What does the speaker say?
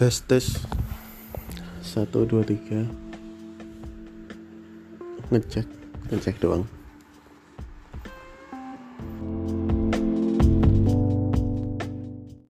tes tes. Satu dua tiga. Ngecek. Ngecek doang.